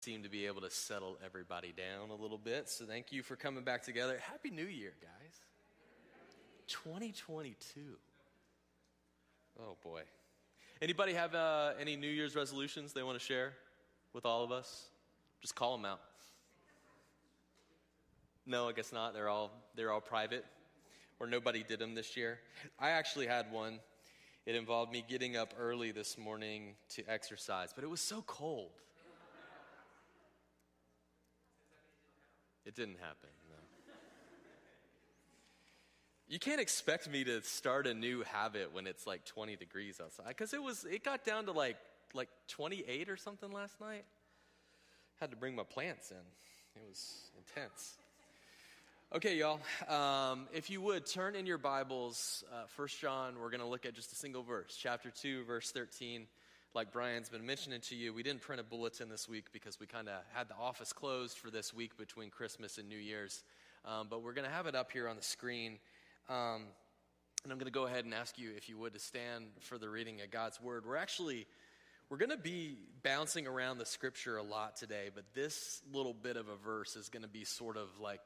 seem to be able to settle everybody down a little bit. So thank you for coming back together. Happy New Year, guys. 2022. Oh boy. Anybody have uh, any New Year's resolutions they want to share with all of us? Just call them out. No, I guess not. They're all they're all private, or nobody did them this year. I actually had one. It involved me getting up early this morning to exercise, but it was so cold. It didn't happen. No. You can't expect me to start a new habit when it's like 20 degrees outside because it was it got down to like like 28 or something last night. Had to bring my plants in. It was intense. Okay, y'all. Um, if you would turn in your Bibles, uh, First John. We're going to look at just a single verse, chapter two, verse 13 like Brian's been mentioning to you, we didn't print a bulletin this week because we kind of had the office closed for this week between Christmas and New Year's. Um, but we're going to have it up here on the screen. Um, and I'm going to go ahead and ask you, if you would, to stand for the reading of God's Word. We're actually we're going to be bouncing around the Scripture a lot today, but this little bit of a verse is going to be sort of like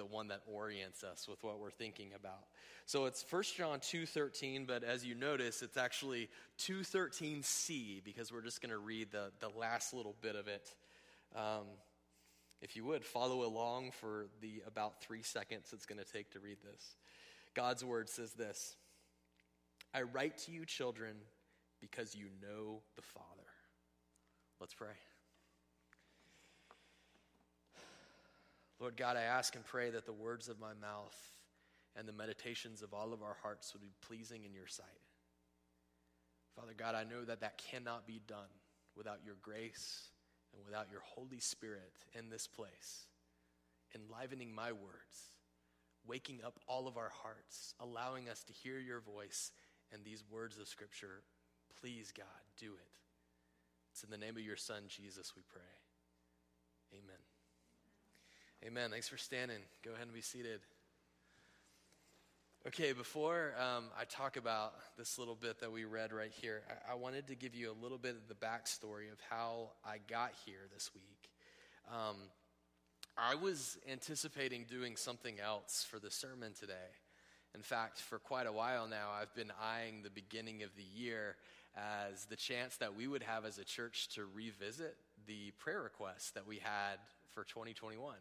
the one that orients us with what we're thinking about. So it's 1 John 2:13, but as you notice, it's actually 2:13c because we're just going to read the, the last little bit of it. Um, if you would follow along for the about three seconds it's going to take to read this. God's word says this I write to you, children, because you know the Father. Let's pray. Lord God, I ask and pray that the words of my mouth and the meditations of all of our hearts would be pleasing in your sight. Father God, I know that that cannot be done without your grace and without your Holy Spirit in this place, enlivening my words, waking up all of our hearts, allowing us to hear your voice and these words of Scripture. Please, God, do it. It's in the name of your Son, Jesus, we pray. Amen. Amen. Thanks for standing. Go ahead and be seated. Okay, before um, I talk about this little bit that we read right here, I, I, wanted to give you a little bit of the backstory of how I got here this week. Um, I was anticipating doing something else for the sermon today. In fact, for quite a while now, I've been eyeing the beginning of the year as the chance that we would have as a church to revisit the prayer requests that we had for 2021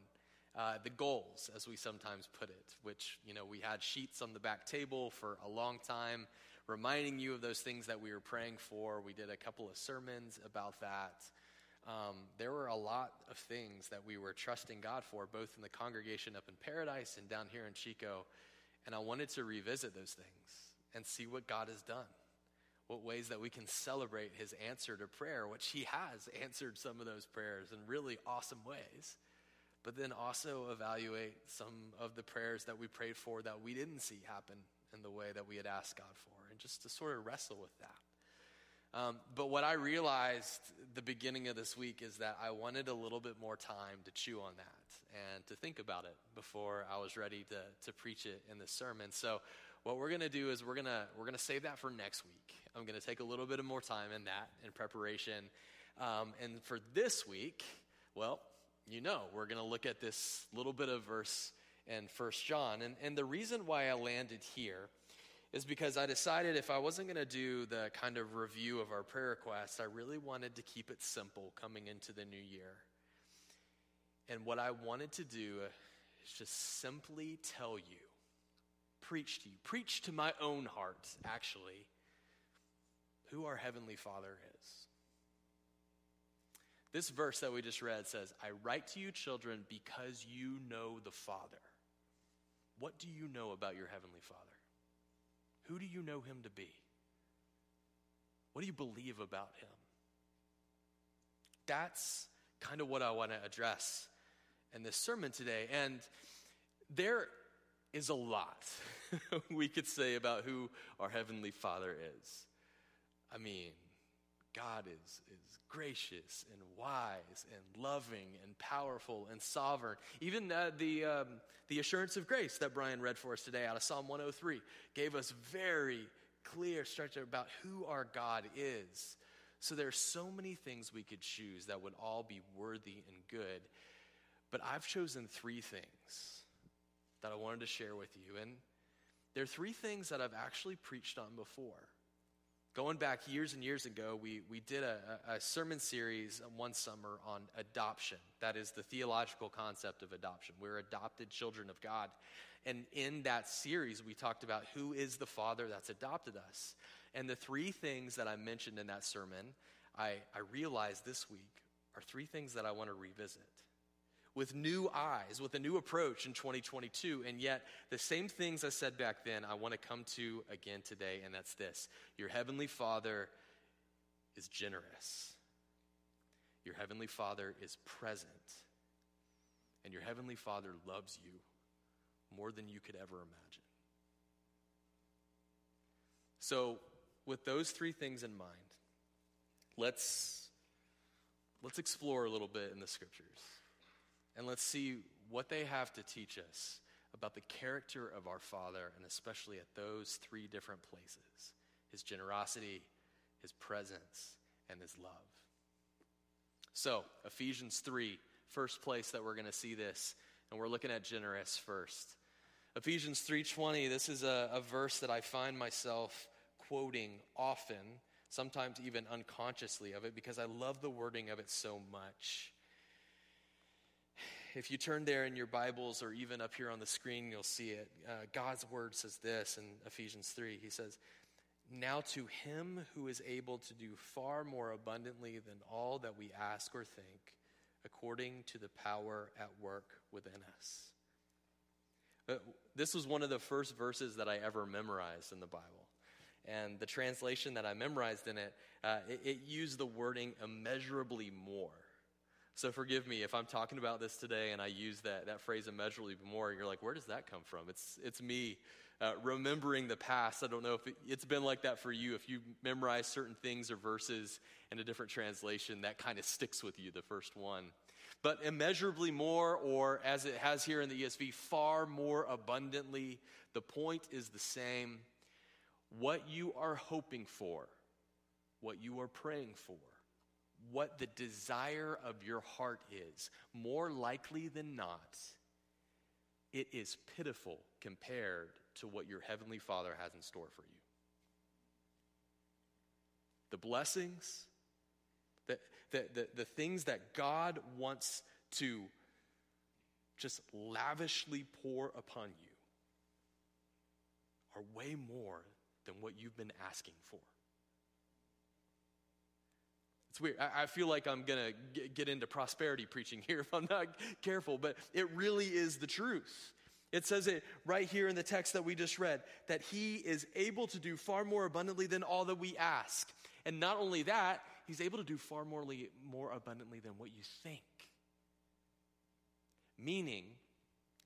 uh, the goals, as we sometimes put it, which, you know, we had sheets on the back table for a long time reminding you of those things that we were praying for. We did a couple of sermons about that. Um, there were a lot of things that we were trusting God for, both in the congregation up in Paradise and down here in Chico. And I wanted to revisit those things and see what God has done, what ways that we can celebrate His answer to prayer, which He has answered some of those prayers in really awesome ways but then also evaluate some of the prayers that we prayed for that we didn't see happen in the way that we had asked God for, and just to sort of wrestle with that. Um, but what I realized the beginning of this week is that I wanted a little bit more time to chew on that and to think about it before I was ready to, to preach it in the sermon. So, what we're going to do is we're going to we're going to save that for next week. I'm going to take a little bit of more time in that in preparation. Um, and for this week, well, you know, we're going to look at this little bit of verse in First John. And, and the reason why I landed here is because I decided if I wasn't going to do the kind of review of our prayer requests, I really wanted to keep it simple coming into the new year. And what I wanted to do is just simply tell you, preach to you, preach to my own heart, actually, who our Heavenly Father is. This verse that we just read says, I write to you, children, because you know the Father. What do you know about your Heavenly Father? Who do you know Him to be? What do you believe about Him? That's kind of what I want to address in this sermon today. And there is a lot we could say about who our Heavenly Father is. I mean, God is, is gracious and wise and loving and powerful and sovereign. Even uh, the, um, the assurance of grace that Brian read for us today out of Psalm 103 gave us very clear structure about who our God is. So there are so many things we could choose that would all be worthy and good. But I've chosen three things that I wanted to share with you. And there are three things that I've actually preached on before. Going back years and years ago, we, we did a, a sermon series one summer on adoption. That is the theological concept of adoption. We're adopted children of God. And in that series, we talked about who is the Father that's adopted us. And the three things that I mentioned in that sermon, I, I realized this week are three things that I want to revisit with new eyes, with a new approach in 2022. And yet, the same things I said back then, I want to come to again today, and that's this Your Heavenly Father is generous, your Heavenly Father is present, and your Heavenly Father loves you more than you could ever imagine. So, with those three things in mind, let's, let's explore a little bit in the scriptures and let's see what they have to teach us about the character of our Father, and especially at those three different places his generosity, his presence, and his love. So, Ephesians 3, first place that we're going to see this, and we're looking at generous first. Ephesians 3:20, this is a, a verse that I find myself quoting often, sometimes even unconsciously of it, because I love the wording of it so much. If you turn there in your Bibles or even up here on the screen, you'll see it. Uh, God's word says this in Ephesians 3. He says, Now to him who is able to do far more abundantly than all that we ask or think, according to the power at work within us. Uh, this was one of the first verses that I ever memorized in the Bible. And the translation that I memorized in it, uh, it, it used the wording immeasurably more. So forgive me if I'm talking about this today and I use that, that phrase immeasurably more. And you're like, where does that come from? It's, it's me uh, remembering the past. I don't know if it, it's been like that for you. If you memorize certain things or verses in a different translation, that kind of sticks with you, the first one. But immeasurably more, or as it has here in the ESV, far more abundantly, the point is the same what you are hoping for, what you are praying for, what the desire of your heart is, more likely than not, it is pitiful compared to what your Heavenly Father has in store for you. The blessings, the, the, the, the things that God wants to just lavishly pour upon you are way more than what you've been asking for. It's weird. I, I feel like I'm going to get into prosperity preaching here if I'm not careful, but it really is the truth. It says it right here in the text that we just read that he is able to do far more abundantly than all that we ask. And not only that, he's able to do far more, more abundantly than what you think. Meaning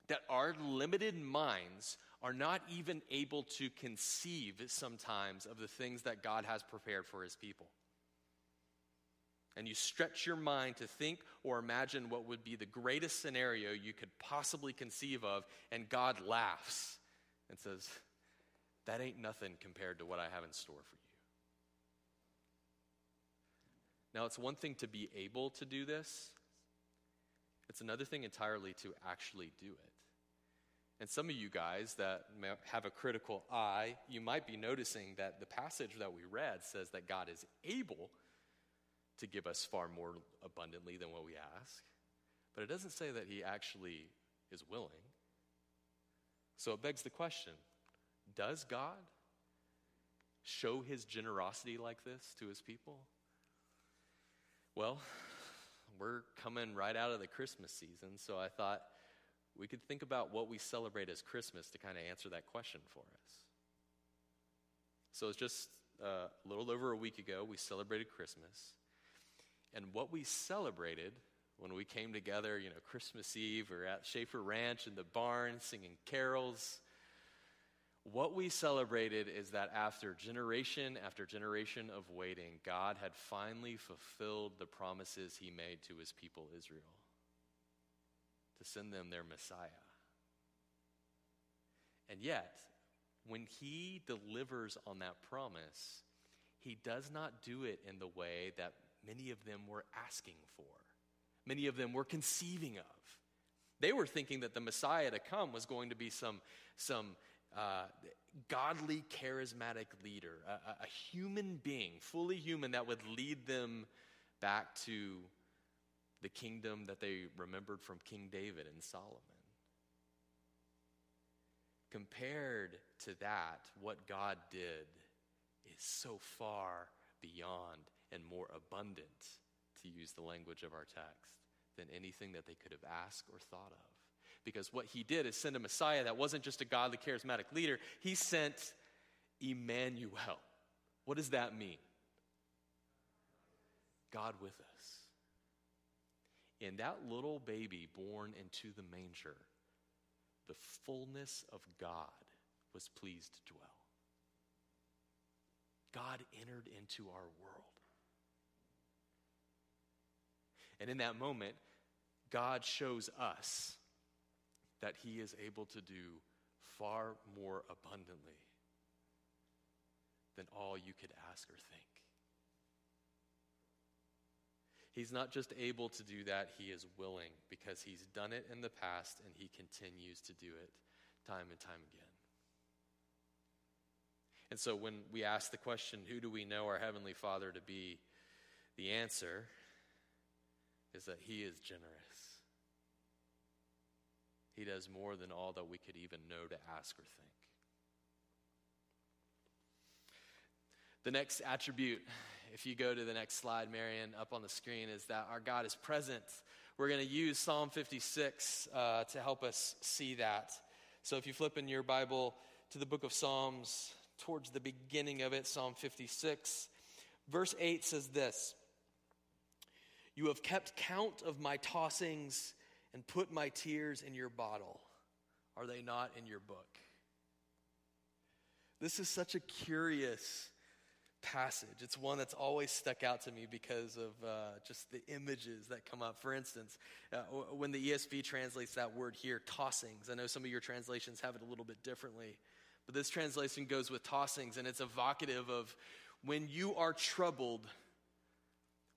that our limited minds are not even able to conceive sometimes of the things that God has prepared for his people. And you stretch your mind to think or imagine what would be the greatest scenario you could possibly conceive of, and God laughs and says, That ain't nothing compared to what I have in store for you. Now, it's one thing to be able to do this, it's another thing entirely to actually do it. And some of you guys that have a critical eye, you might be noticing that the passage that we read says that God is able to give us far more abundantly than what we ask. But it doesn't say that He actually is willing. So it begs the question Does God show His generosity like this to His people? Well, we're coming right out of the Christmas season, so I thought we could think about what we celebrate as Christmas to kind of answer that question for us. So it's just uh, a little over a week ago, we celebrated Christmas. And what we celebrated when we came together, you know, Christmas Eve or at Schaefer Ranch in the barn singing carols, what we celebrated is that after generation after generation of waiting, God had finally fulfilled the promises he made to his people Israel to send them their Messiah. And yet, when he delivers on that promise, he does not do it in the way that many of them were asking for, many of them were conceiving of. They were thinking that the Messiah to come was going to be some, some uh, godly, charismatic leader, a, a human being, fully human, that would lead them back to the kingdom that they remembered from King David and Solomon. Compared to that, what God did is so far beyond and more abundant, to use the language of our text, than anything that they could have asked or thought of. Because what he did is send a Messiah that wasn't just a godly, charismatic leader, he sent Emmanuel. What does that mean? God with us. In that little baby born into the manger, the fullness of God was pleased to dwell. God entered into our world. And in that moment, God shows us that He is able to do far more abundantly than all you could ask or think. He's not just able to do that, He is willing because He's done it in the past and He continues to do it time and time again. And so when we ask the question, who do we know our Heavenly Father to be? The answer is that He is generous. He does more than all that we could even know to ask or think. The next attribute, if you go to the next slide, Marion, up on the screen, is that our God is present. We're going to use Psalm 56 uh, to help us see that. So if you flip in your Bible to the book of Psalms, towards the beginning of it, Psalm 56, verse 8 says this You have kept count of my tossings and put my tears in your bottle. Are they not in your book? This is such a curious passage. It's one that's always stuck out to me because of uh, just the images that come up. For instance, uh, when the ESV translates that word here, tossings, I know some of your translations have it a little bit differently, but this translation goes with tossings, and it's evocative of when you are troubled,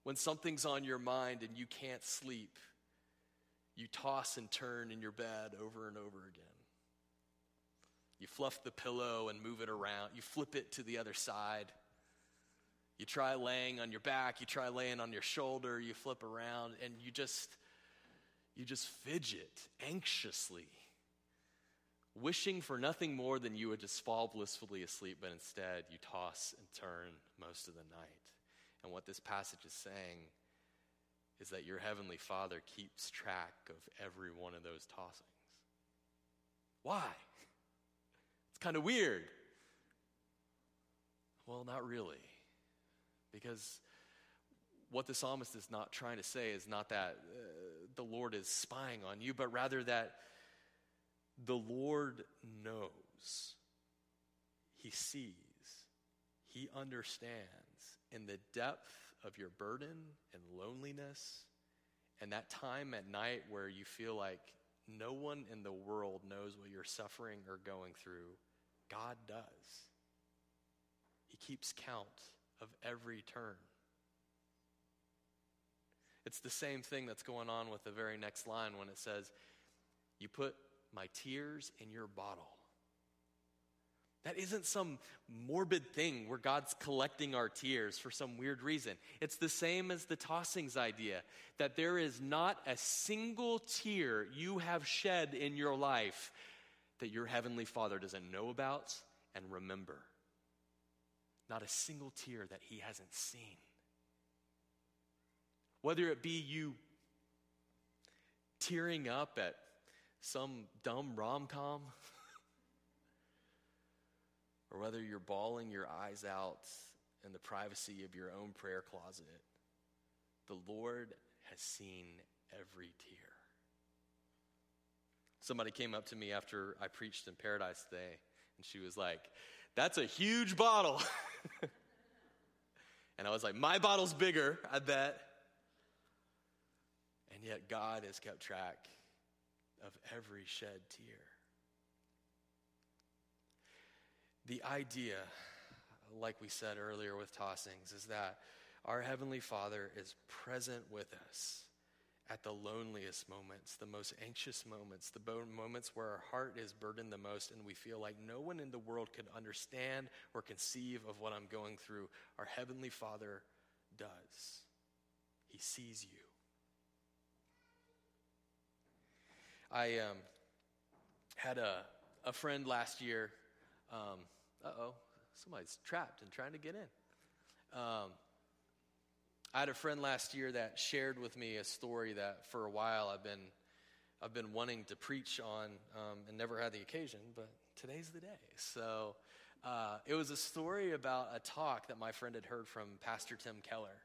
when something's on your mind and you can't sleep, you toss and turn in your bed over and over again. You fluff the pillow and move it around. You flip it to the other side. You try laying on your back, you try laying on your shoulder, you flip around and you just you just fidget anxiously wishing for nothing more than you would just fall blissfully asleep, but instead you toss and turn most of the night. And what this passage is saying is that your heavenly Father keeps track of every one of those tossings. Why? It's kind of weird. Well, not really. Because what the psalmist is not trying to say is not that uh, the Lord is spying on you, but rather that the Lord knows, He sees, He understands in the depth of your burden and loneliness and that time at night where you feel like no one in the world knows what you're suffering or going through, God does. He keeps count of every turn. It's the same thing that's going on with the very next line when it says, You put my tears in your bottle. That isn't some morbid thing where God's collecting our tears for some weird reason. It's the same as the tossings idea that there is not a single tear you have shed in your life that your heavenly Father doesn't know about and remember. Not a single tear that he hasn't seen. Whether it be you tearing up at some dumb rom com, or whether you're bawling your eyes out in the privacy of your own prayer closet, the Lord has seen every tear. Somebody came up to me after I preached in Paradise today, and she was like, That's a huge bottle. and I was like, My bottle's bigger, I bet. And yet, God has kept track of every shed tear. The idea like we said earlier with tossings, is that our Heavenly Father is present with us at the loneliest moments, the most anxious moments, the moments where our heart is burdened the most and we feel like no one in the world could understand or conceive of what I'm going through. Our Heavenly Father does. He sees you. I um, had a, a friend last year. Um, uh oh, somebody's trapped and trying to get in. Um, I had a friend last year that shared with me a story that for a while I've been, I've been wanting to preach on um, and never had the occasion, but today's the day. So uh, it was a story about a talk that my friend had heard from Pastor Tim Keller,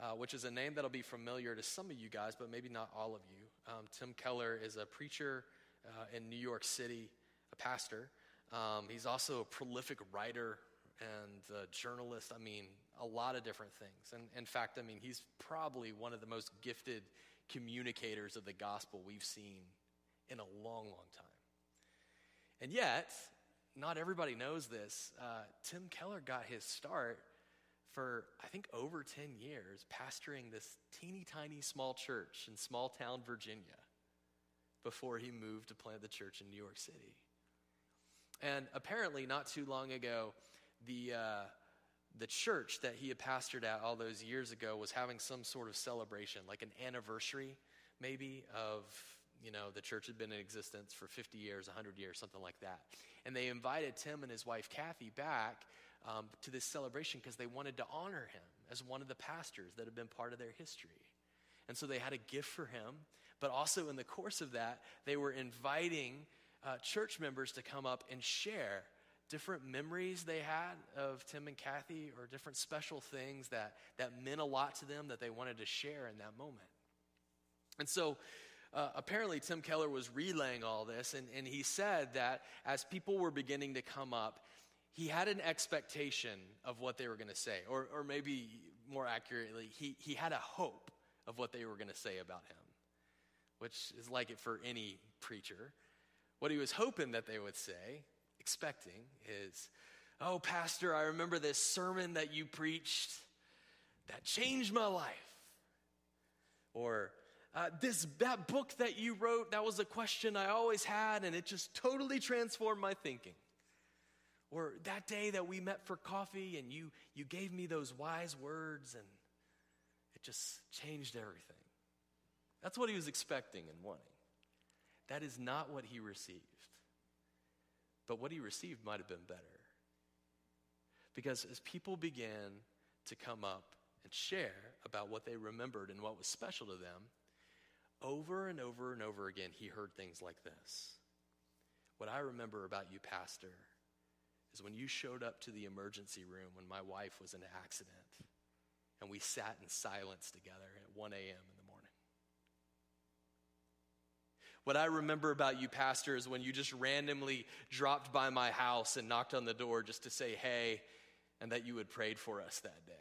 uh, which is a name that'll be familiar to some of you guys, but maybe not all of you. Um, Tim Keller is a preacher uh, in New York City, a pastor. Um, he's also a prolific writer and journalist. I mean, a lot of different things. And in fact, I mean, he's probably one of the most gifted communicators of the gospel we've seen in a long, long time. And yet, not everybody knows this. Uh, Tim Keller got his start for, I think, over 10 years pastoring this teeny tiny small church in small town Virginia before he moved to plant the church in New York City. And apparently, not too long ago, the. Uh, the church that he had pastored at all those years ago was having some sort of celebration, like an anniversary, maybe, of, you know, the church had been in existence for 50 years, 100 years, something like that. And they invited Tim and his wife Kathy back um, to this celebration because they wanted to honor him as one of the pastors that had been part of their history. And so they had a gift for him, but also in the course of that, they were inviting uh, church members to come up and share different memories they had of Tim and Kathy or different special things that, that meant a lot to them that they wanted to share in that moment. And so uh, apparently, Tim Keller was relaying all this, and, and he said that as people were beginning to come up, he had an expectation of what they were going to say, or, or maybe more accurately, he, he had a hope of what they were going to say about him, which is like it for any preacher. What he was hoping that they would say expecting is, oh, Pastor, I remember this sermon that you preached that changed my life. Or, uh, this that book that you wrote that was a question i always had and it just totally transformed my thinking. Or that day that we met for coffee and you you gave me those wise words and it just changed everything. That's what he was expecting and wanting that is not what he received but what he received might have been better. Because as people began to come up and share about what they remembered and what was special to them, over and over and over again, he heard things like this. What I remember about you, Pastor, is when you showed up to the emergency room when my wife was in an accident, and we sat in silence together at 1 a.m. What I remember about you, Pastor, is when you just randomly dropped by my house and knocked on the door just to say hey, and that you had prayed for us that day.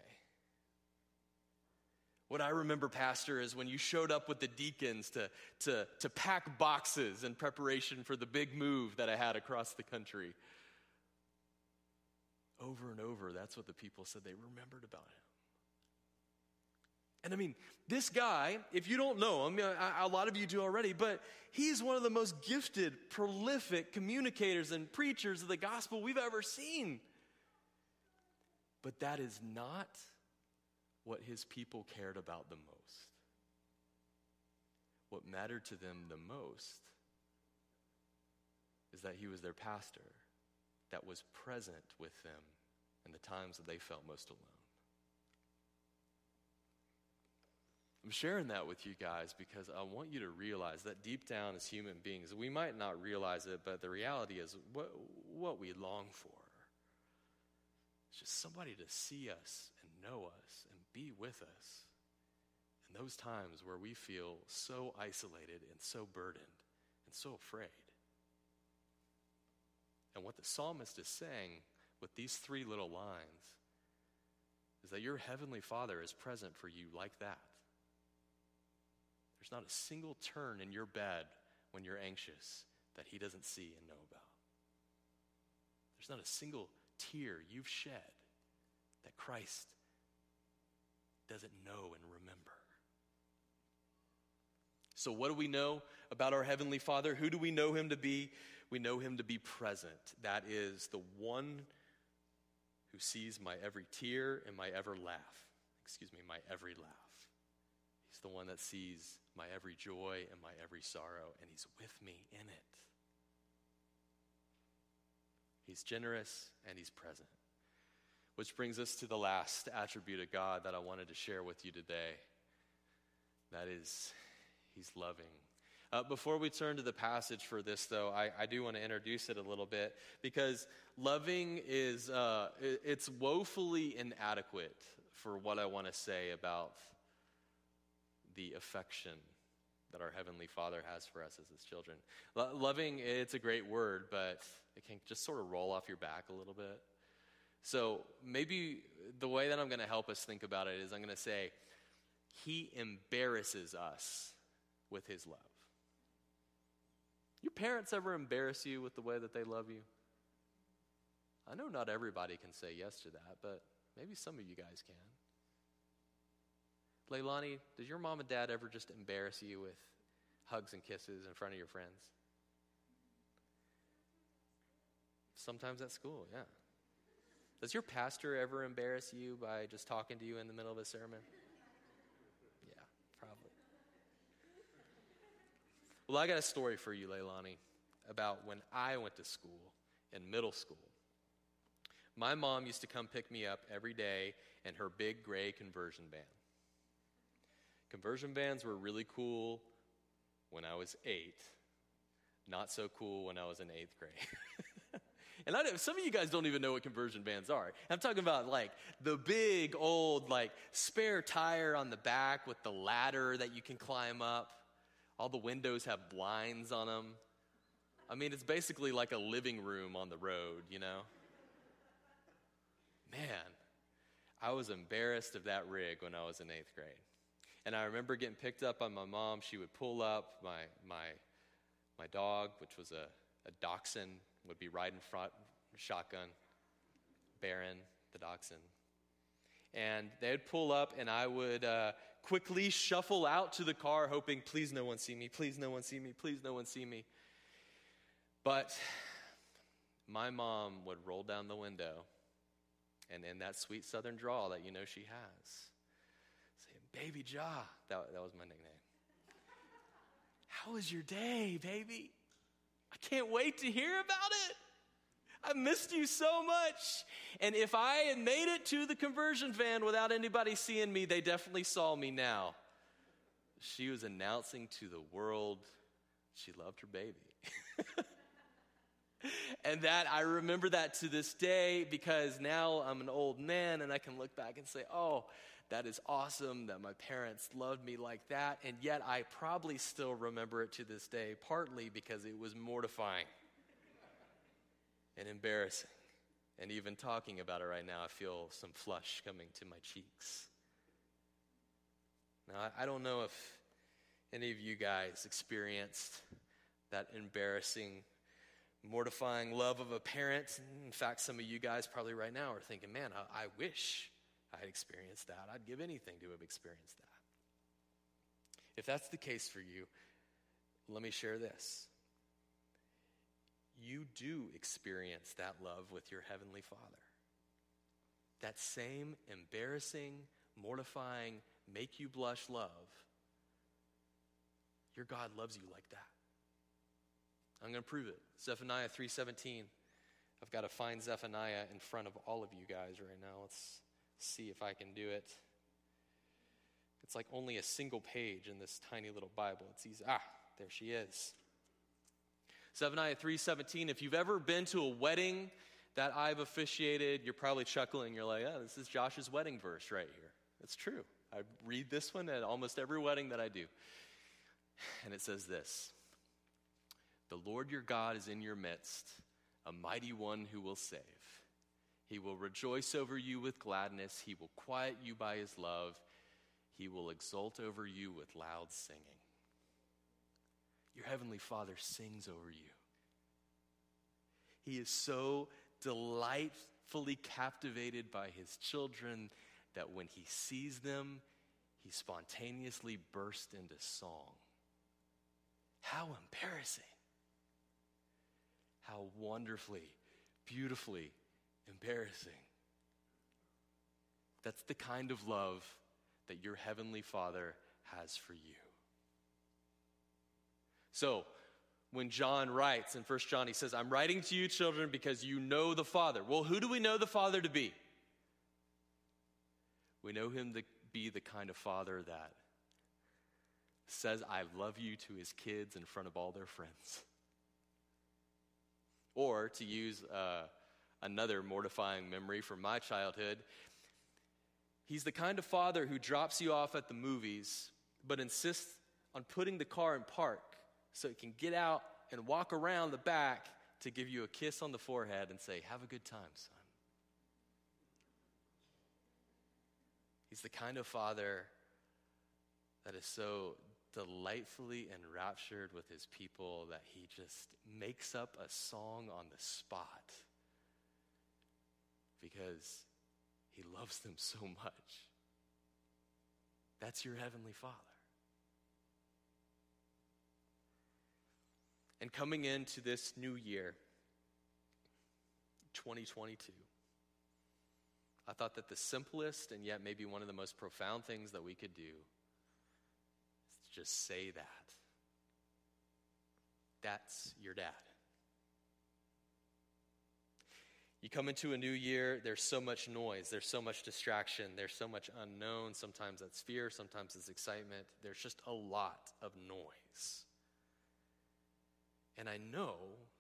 What I remember, Pastor, is when you showed up with the deacons to, to, to pack boxes in preparation for the big move that I had across the country. Over and over, that's what the people said they remembered about him. And I mean, this guy, if you don't know him, a lot of you do already, but he's one of the most gifted, prolific communicators and preachers of the gospel we've ever seen. But that is not what his people cared about the most. What mattered to them the most is that he was their pastor that was present with them in the times that they felt most alone. I'm sharing that with you guys because I want you to realize that deep down as human beings, we might not realize it, but the reality is what, what we long for. It's just somebody to see us and know us and be with us in those times where we feel so isolated and so burdened and so afraid. And what the psalmist is saying with these three little lines is that your heavenly Father is present for you like that. There's not a single turn in your bed when you're anxious that He doesn't see and know about. There's not a single tear you've shed that Christ doesn't know and remember. So, what do we know about our Heavenly Father? Who do we know Him to be? We know Him to be present. That is the one who sees my every tear and my ever laugh. Excuse me, my every laugh. The one that sees my every joy and my every sorrow, and He's with me in it. He's generous and He's present. Which brings us to the last attribute of God that I wanted to share with you today. That is, He's loving. Uh, before we turn to the passage for this, though, I, I do want to introduce it a little bit because loving is uh, it, it's woefully inadequate for what I want to say about the affection that our Heavenly Father has for us as His children. Lo- loving, it's a great word, but it can just sort of roll off your back a little bit. So maybe the way that I'm going to help us think about it is I'm going to say, He embarrasses us with His love. Your parents ever embarrass you with the way that they love you? I know not everybody can say yes to that, but maybe some of you guys can. Leilani, does your mom and dad ever just embarrass you with hugs and kisses in front of your friends? Sometimes at school, yeah. Does your pastor ever embarrass you by just talking to you in the middle of a sermon? Yeah, probably. Well, I got a story for you, Leilani, about when I went to school in middle school. My mom used to come pick me up every day in her big gray conversion van. Conversion vans were really cool when I was eight, not so cool when I was in eighth grade. and I know some of you guys don't even know what conversion vans are. I'm talking about like the big old like spare tire on the back with the ladder that you can climb up. All the windows have blinds on them. I mean, it's basically like a living room on the road, you know? Man, I was embarrassed of that rig when I was in eighth grade. And I remember getting picked up by my mom. She would pull up my, my, my dog, which was a, a dachshund, would be riding front, shotgun, Baron, the dachshund. And they'd pull up, and I would uh, quickly shuffle out to the car, hoping, please no one see me, please no one see me, please no one see me. But my mom would roll down the window, and in that sweet southern drawl that you know she has, Baby Jaw. That, that was my nickname. How was your day, baby? I can't wait to hear about it. I missed you so much. And if I had made it to the conversion van without anybody seeing me, they definitely saw me now. She was announcing to the world she loved her baby. and that I remember that to this day because now I'm an old man and I can look back and say, oh, that is awesome that my parents loved me like that. And yet I probably still remember it to this day, partly because it was mortifying and embarrassing. And even talking about it right now, I feel some flush coming to my cheeks. Now, I don't know if any of you guys experienced that embarrassing, mortifying love of a parent. In fact, some of you guys probably right now are thinking, man, I, I wish I had experienced that. I'd give anything to have experienced that. If that's the case for you, let me share this. You do experience that love with your Heavenly Father. That same embarrassing, mortifying, make you blush love. Your God loves you like that. I'm going to prove it. Zephaniah 3:17. I've got to find Zephaniah in front of all of you guys right now. Let's see if I can do it. It's like only a single page in this tiny little Bible. It's easy. Ah, there she is. Zephaniah 3:17. If you've ever been to a wedding that I've officiated, you're probably chuckling. You're like, "Oh, this is Josh's wedding verse right here." It's true. I read this one at almost every wedding that I do. And it says this The Lord your God is in your midst, a mighty one who will save. He will rejoice over you with gladness. He will quiet you by his love. He will exult over you with loud singing. Your heavenly Father sings over you. He is so delightfully captivated by his children that when he sees them, he spontaneously bursts into song. How embarrassing! How wonderfully, beautifully embarrassing. That's the kind of love that your heavenly Father has for you. So, when John writes in 1 John, he says, I'm writing to you, children, because you know the Father. Well, who do we know the Father to be? We know him to be the kind of father that says, I love you to his kids in front of all their friends. Or, to use uh, another mortifying memory from my childhood, he's the kind of father who drops you off at the movies but insists on putting the car in park so it can get out and walk around the back to give you a kiss on the forehead and say, Have a good time, son. He's the kind of father that is so delightfully enraptured with his people that he just makes up a song on the spot because he loves them so much. That's your heavenly father. And coming into this new year, 2022, I thought that the simplest and yet maybe one of the most profound things that we could do is to just say that. That's your dad. You come into a new year, there's so much noise, there's so much distraction, there's so much unknown. Sometimes that's fear, sometimes it's excitement. There's just a lot of noise. And I know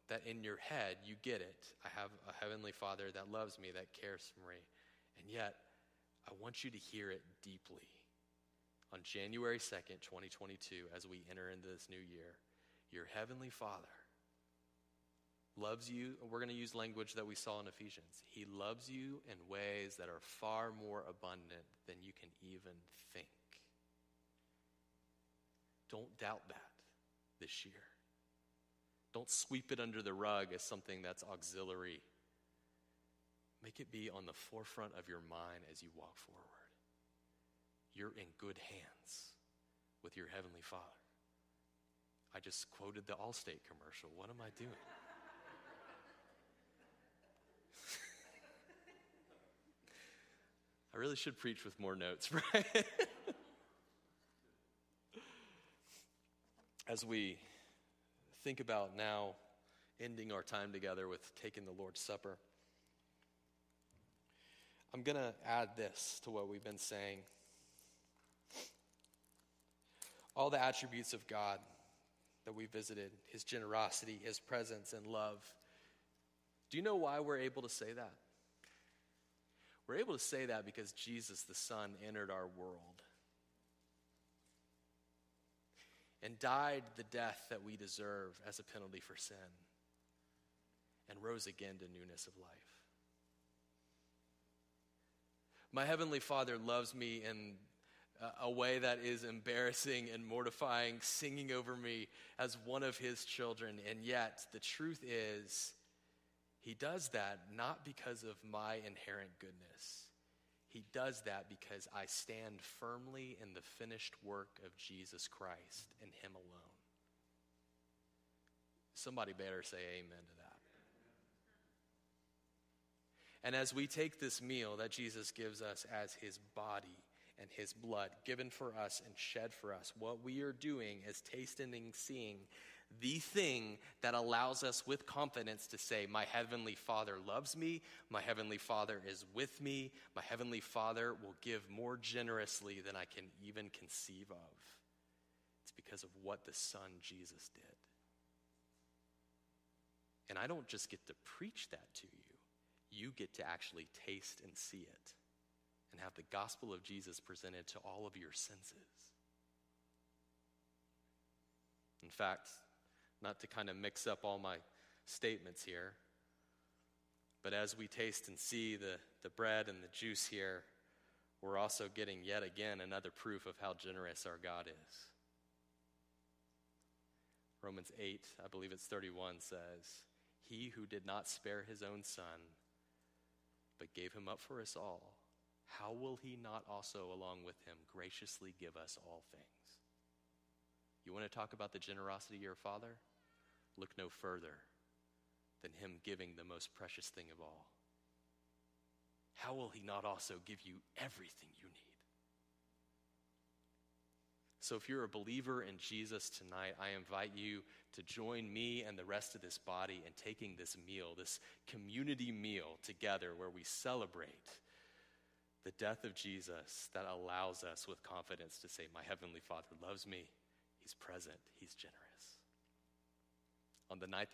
that in your head, you get it. I have a heavenly father that loves me, that cares for me. And yet, I want you to hear it deeply. On January 2nd, 2022, as we enter into this new year, your heavenly father loves you. We're going to use language that we saw in Ephesians. He loves you in ways that are far more abundant than you can even think. Don't doubt that this year. Don't sweep it under the rug as something that's auxiliary. Make it be on the forefront of your mind as you walk forward. You're in good hands with your Heavenly Father. I just quoted the Allstate commercial. What am I doing? I really should preach with more notes, right? As we think about now ending our time together with taking the Lord's Supper, I'm going to add this to what we've been saying. All the attributes of God that we visited, his generosity, his presence, and love. Do you know why we're able to say that? We're able to say that because Jesus, the Son, entered our world and died the death that we deserve as a penalty for sin and rose again to newness of life. My Heavenly Father loves me in a way that is embarrassing and mortifying, singing over me as one of His children. And yet, the truth is, He does that not because of my inherent goodness. He does that because I stand firmly in the finished work of Jesus Christ and Him alone. Somebody better say amen to that. And as we take this meal that Jesus gives us as His body and His blood given for us and shed for us, what we are doing is tasting and seeing the thing that allows us with confidence to say, My Heavenly Father loves me, my Heavenly Father is with me, my Heavenly Father will give more generously than I can even conceive of. It's because of what the Son Jesus did. And I don't just get to preach that to you, you get to actually taste and see it and have the gospel of Jesus presented to all of your senses. In fact, not to kind of mix up all my statements here. But as we taste and see the, the bread and the juice here, we're also getting yet again another proof of how generous our God is. Romans 8, I believe it's 31, says, He who did not spare his own son, but gave him up for us all, how will he not also, along with him, graciously give us all things? You want to talk about the generosity of your Father? Look no further than him giving the most precious thing of all. How will he not also give you everything you need? So, if you're a believer in Jesus tonight, I invite you to join me and the rest of this body in taking this meal, this community meal together where we celebrate the death of Jesus that allows us with confidence to say, My Heavenly Father loves me, He's present, He's generous. On the night